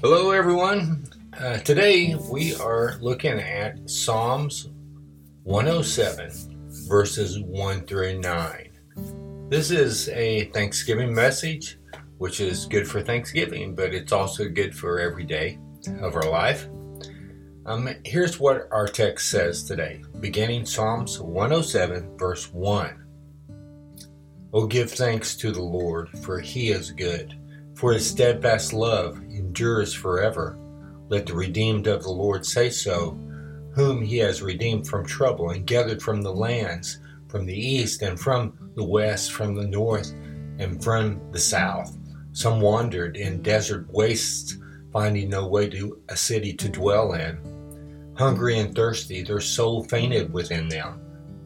Hello, everyone. Uh, today we are looking at Psalms 107, verses 1 through 9. This is a Thanksgiving message, which is good for Thanksgiving, but it's also good for every day of our life. Um, here's what our text says today, beginning Psalms 107, verse 1. Oh, give thanks to the Lord, for he is good, for his steadfast love endures forever. Let the redeemed of the Lord say so, whom he has redeemed from trouble and gathered from the lands, from the east and from the west, from the north and from the south. Some wandered in desert wastes, finding no way to a city to dwell in. Hungry and thirsty, their soul fainted within them.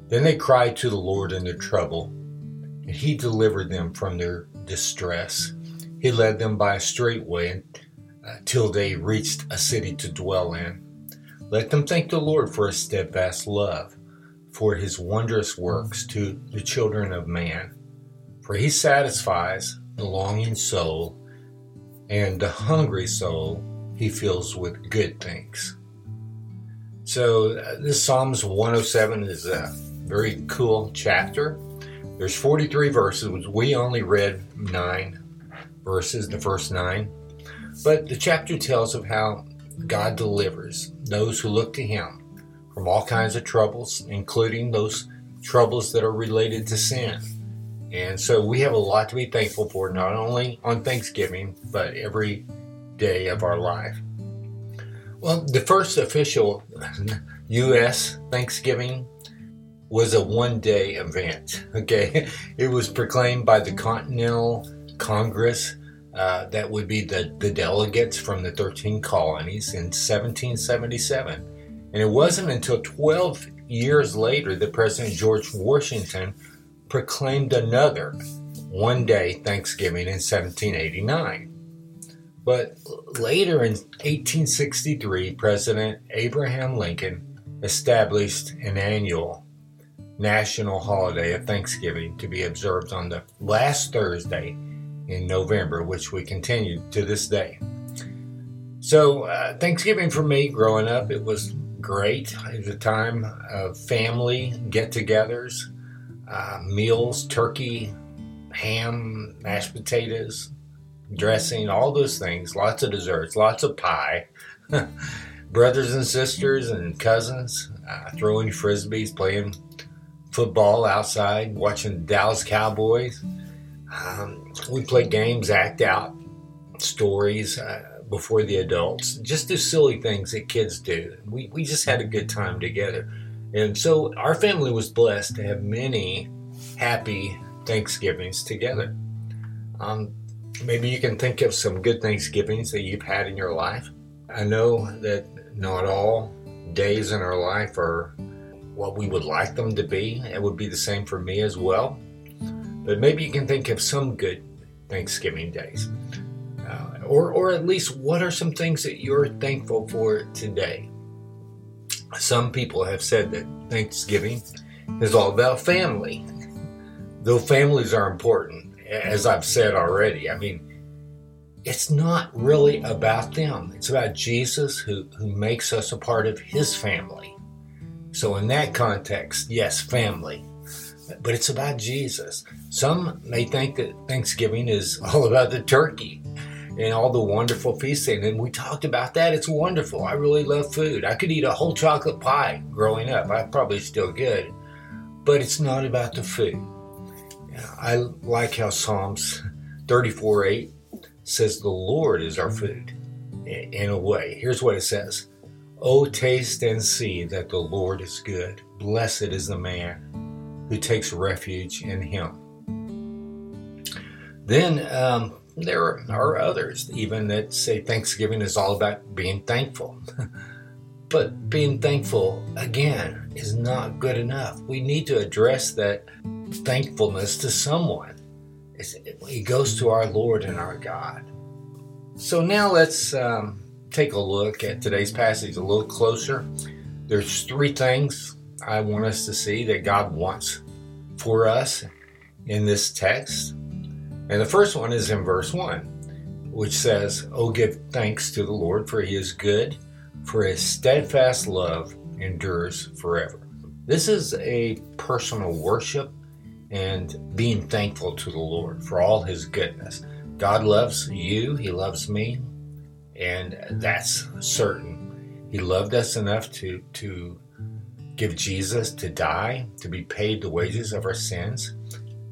Then they cried to the Lord in their trouble, and he delivered them from their distress. He led them by a straight way uh, till they reached a city to dwell in. Let them thank the Lord for his steadfast love, for his wondrous works to the children of man. For he satisfies the longing soul, and the hungry soul he fills with good things. So, uh, this Psalms 107 is a very cool chapter. There's 43 verses. We only read nine verses, the first nine. But the chapter tells of how God delivers those who look to Him from all kinds of troubles, including those troubles that are related to sin. And so we have a lot to be thankful for, not only on Thanksgiving, but every day of our life. Well, the first official U.S. Thanksgiving was a one day event. Okay. It was proclaimed by the Continental Congress uh, that would be the, the delegates from the 13 colonies in 1777. And it wasn't until 12 years later that President George Washington proclaimed another one day Thanksgiving in 1789. But later in 1863, President Abraham Lincoln established an annual national holiday of Thanksgiving to be observed on the last Thursday in November, which we continue to this day. So, uh, Thanksgiving for me growing up, it was great. It was a time of family get togethers, uh, meals, turkey, ham, mashed potatoes, dressing, all those things, lots of desserts, lots of pie. Brothers and sisters and cousins uh, throwing frisbees, playing football outside, watching Dallas Cowboys. Um, we play games, act out stories uh, before the adults, just do silly things that kids do. We, we just had a good time together. And so our family was blessed to have many happy Thanksgivings together. Um, maybe you can think of some good Thanksgivings that you've had in your life. I know that not all days in our life are what we would like them to be. It would be the same for me as well. But maybe you can think of some good Thanksgiving days. Uh, or, or at least what are some things that you're thankful for today? Some people have said that Thanksgiving is all about family. Though families are important, as I've said already, I mean, it's not really about them. It's about Jesus who, who makes us a part of his family. So, in that context, yes, family but it's about Jesus. Some may think that Thanksgiving is all about the turkey and all the wonderful feasting. And we talked about that. It's wonderful. I really love food. I could eat a whole chocolate pie growing up. I probably still could. But it's not about the food. I like how Psalms 34 8 says, The Lord is our food. In a way, here's what it says Oh, taste and see that the Lord is good. Blessed is the man who takes refuge in Him. Then um, there are others, even that say Thanksgiving is all about being thankful. but being thankful, again, is not good enough. We need to address that thankfulness to someone. It goes to our Lord and our God. So now let's um, take a look at today's passage a little closer. There's three things I want us to see that God wants for us in this text. And the first one is in verse 1. which says, Oh, give thanks to the Lord, for he is good, for his steadfast love endures forever. This is a personal worship and being thankful to the Lord for all his goodness. God loves you, he loves me, and that's certain. He loved us enough to, to give Jesus to die, to be paid the wages of our sins,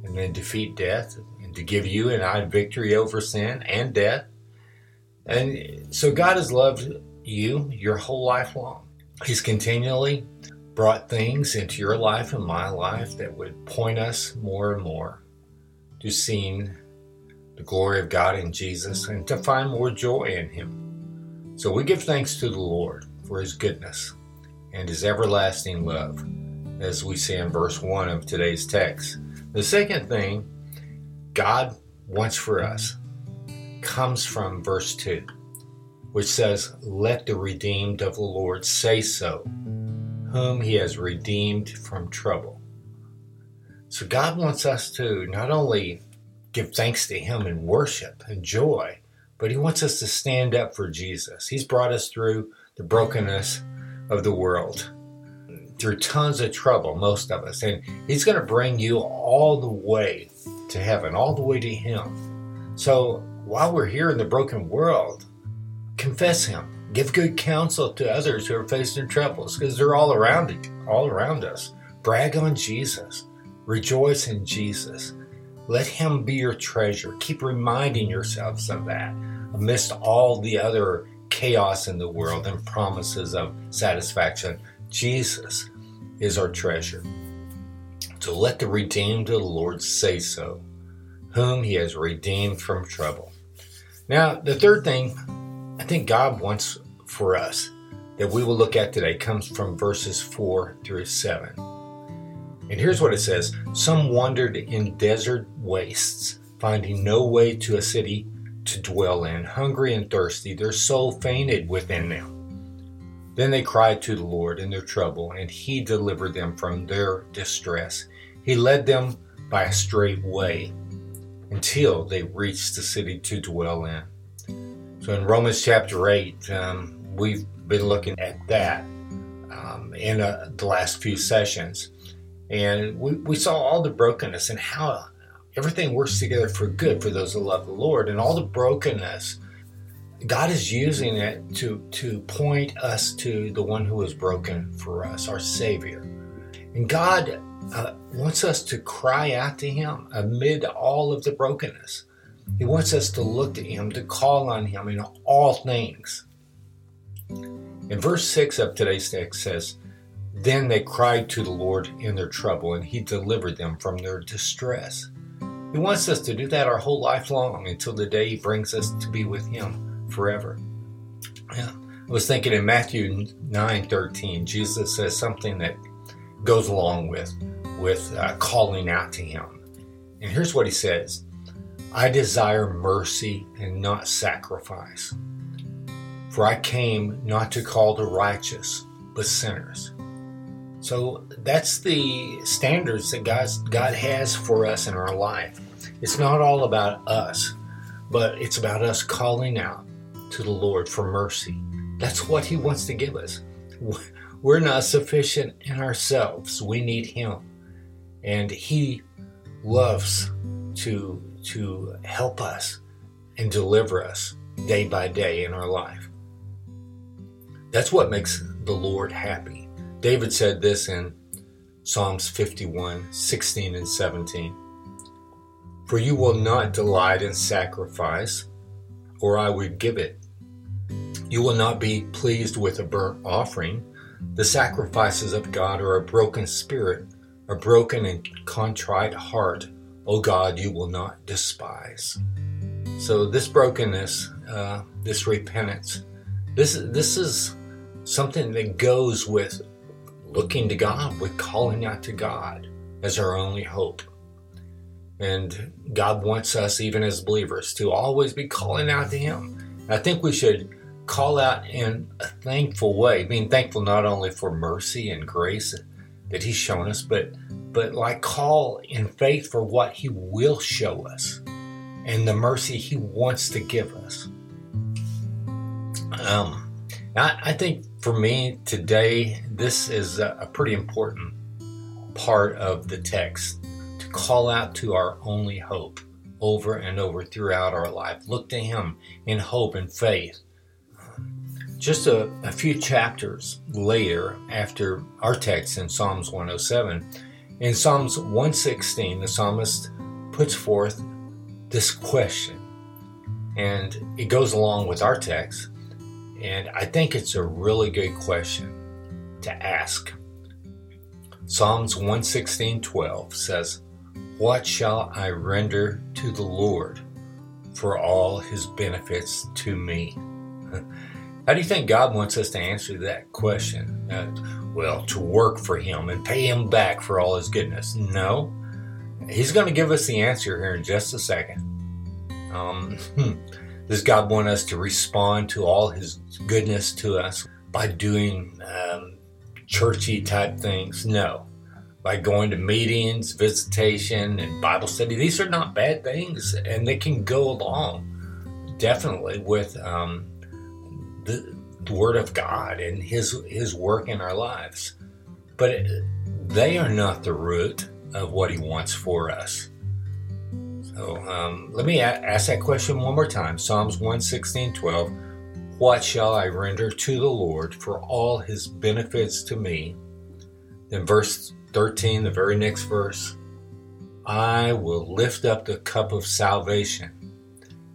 and then defeat death, and to give you and I victory over sin and death. And so God has loved you your whole life long. He's continually brought things into your life and my life that would point us more and more to seeing the glory of God in Jesus and to find more joy in Him. So we give thanks to the Lord for His goodness and His everlasting love, as we see in verse 1 of today's text. The second thing God wants for us comes from verse 2, which says, Let the redeemed of the Lord say so, whom he has redeemed from trouble. So God wants us to not only give thanks to him in worship and joy, but he wants us to stand up for Jesus. He's brought us through the brokenness of the world, through tons of trouble, most of us, and he's going to bring you all the way to heaven, all the way to him. So while we're here in the broken world, confess him Give good counsel to others who are facing troubles because they're all around it, all around us. Brag on Jesus. Rejoice in Jesus. Let him be your treasure. Keep reminding yourselves of that amidst all the other chaos in the world and promises of satisfaction. Jesus is our treasure. So let the redeemed of the Lord say so, whom he has redeemed from trouble. Now, the third thing I think God wants for us that we will look at today comes from verses 4 through 7. And here's what it says Some wandered in desert wastes, finding no way to a city to dwell in, hungry and thirsty, their soul fainted within them. Then they cried to the Lord in their trouble, and He delivered them from their distress. He led them by a straight way until they reached the city to dwell in. So in Romans chapter 8, um, we've been looking at that um, in uh, the last few sessions. And we, we saw all the brokenness and how everything works together for good for those who love the Lord. And all the brokenness, God is using it to, to point us to the one who was broken for us, our Savior. And God uh, wants us to cry out to Him amid all of the brokenness. He wants us to look to Him, to call on Him in all things. In verse 6 of today's text says, Then they cried to the Lord in their trouble, and He delivered them from their distress. He wants us to do that our whole life long until the day He brings us to be with Him forever. Yeah. I was thinking in Matthew 9 13, Jesus says something that goes along with, with uh, calling out to Him. And here's what He says I desire mercy and not sacrifice. For I came not to call the righteous, but sinners. So that's the standards that God's, God has for us in our life. It's not all about us, but it's about us calling out to the Lord for mercy. That's what He wants to give us. We're not sufficient in ourselves. We need Him. And He loves to to help us and deliver us day by day in our life. That's what makes the Lord happy. David said this in Psalms 51 16 and 17. For you will not delight in sacrifice, or I would give it. You will not be pleased with a burnt offering. The sacrifices of God are a broken spirit, a broken and contrite heart O God, you will not despise. So this brokenness, uh, this repentance, this this is something that goes with looking to God, with calling out to God as our only hope. And God wants us, even as believers, to always be calling out to Him. I think we should call out in a thankful way, being thankful not only for mercy and grace that He's shown us, but but like call in faith for what He will show us. and the mercy He wants to give us. Um, I, I think for me today, this is a, pretty important part of the text call out to our only hope over and over throughout our life. Look to Him in hope and faith. Just a, a few chapters later, after our text in Psalms 107, in Psalms 116, the psalmist puts forth this question, and it goes along with our text. And I think it's a really good question to ask. Psalms 116:12 says, "What shall I render to the Lord for all his benefits to me?" How do you think God wants us to answer that question? Uh, well, to work for him and pay him back for all his goodness. No. He's going to give us the answer here in just a second. Um, hmm. Does God want us to respond to all His goodness to us by doing um, churchy type things? No. By going to meetings, visitation, and Bible study. These are not bad things, and they can go along definitely with um, the, the Word of God and His His work in our lives. But they are not the root of what He wants for us. So um, let me a- ask that question one more time. Psalms 116, 12. What shall I render to the Lord for all his benefits to me? Then verse 13, the very next verse. I will lift up the cup of salvation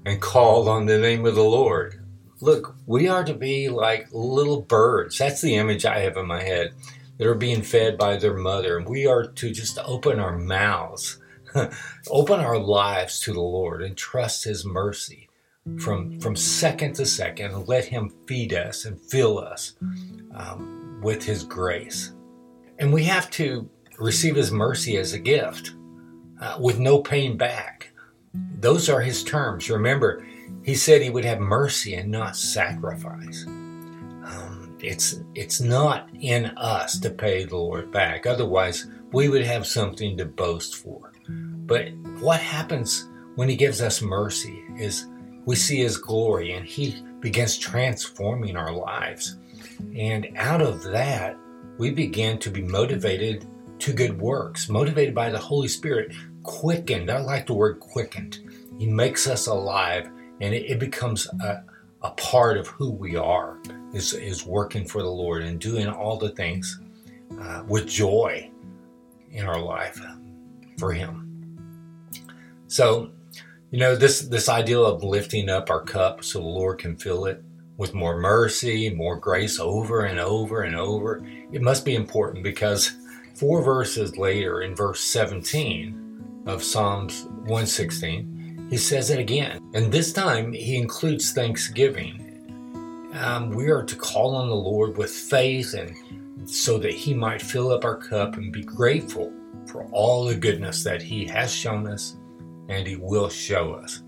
and call on the name of the Lord. Look, we are to be like little birds. That's the image I have in my head that are being fed by their mother. And we are to just open our mouths open our lives to the Lord and trust His mercy from from second to second and let Him feed us and fill us um, with His grace. And we have to receive His mercy as a gift uh, with no paying back. Those are His terms. Remember, He said He would have mercy and not sacrifice. Um, it's it's not in us to pay the Lord back. Otherwise, we would have something to boast for. But what happens when He gives us mercy is we see His glory and He begins transforming our lives. And out of that, we begin to be motivated to good works, motivated by the Holy Spirit, quickened. I like the word quickened. He makes us alive and it, it becomes a, a part of who we are, is, is working for the Lord and doing all the things uh, with joy in our life for Him. So, you know, this this idea of lifting up our cup so the Lord can fill it with more mercy, more grace over and over and over, it must be important because four verses later in verse 17 of Psalms 116, he says it again. And this time he includes thanksgiving. Um, we are to call on the Lord with faith and so that he might fill up our cup and be grateful for all the goodness that he has shown us and he will show us.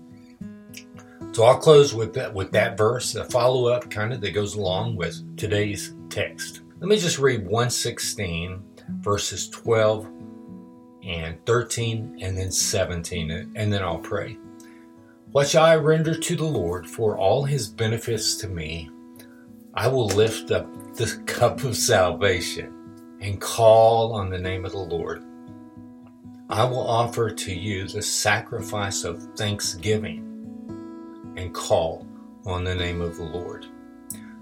So I'll close with that with that verse, a follow-up kind of that goes along with today's text. Let me just read 116 verses 12 and 13 and then 17 and then I'll pray. What shall I render to the Lord for all his benefits to me? I will lift up the cup of salvation and call on the name of the Lord. I will offer to you the sacrifice of thanksgiving and call on the name of the Lord.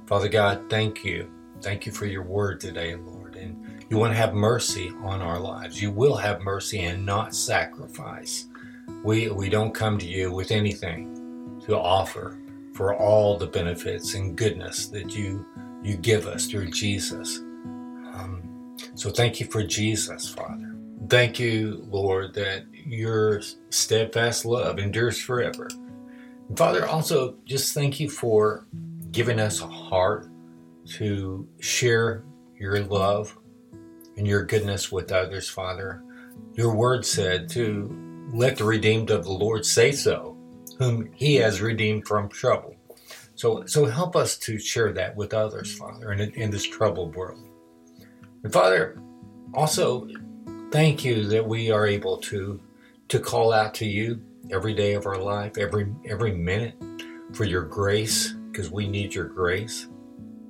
Father God, thank you. Thank you for your word today, Lord. And you want to have mercy on our lives. You will have mercy and not sacrifice. We, we don't come to you with anything to offer for all the benefits and goodness that you, you give us through Jesus. Um, so thank you for Jesus, Father. Thank you, Lord, that your steadfast love endures forever. Father, also just thank you for giving us a heart to share your love and your goodness with others, Father. Your word said to let the redeemed of the Lord say so, whom he has redeemed from trouble. So, so help us to share that with others, Father, in, in this troubled world. And Father, also thank you that we are able to to call out to you every day of our life, every every minute for your grace, because we need your grace.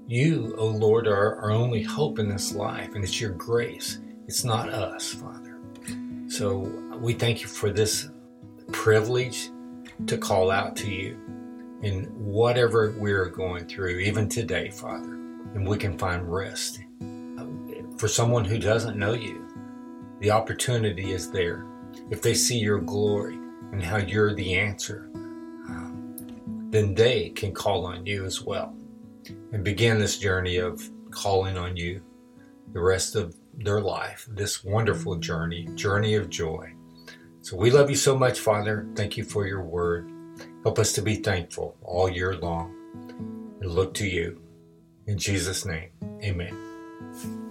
You, O oh Lord, are our only hope in this life, and it's your grace. It's not us, Father. So we thank you for this privilege to call out to you in whatever we're going through, even today, Father, and we can find rest. For someone who doesn't know you, the opportunity is there. If they see your glory and how you're the answer, um, then they can call on you as well and begin this journey of calling on you the rest of their life, this wonderful journey, journey of joy. So we love you so much, Father. Thank you for your word. Help us to be thankful all year long and look to you. In Jesus' name, amen.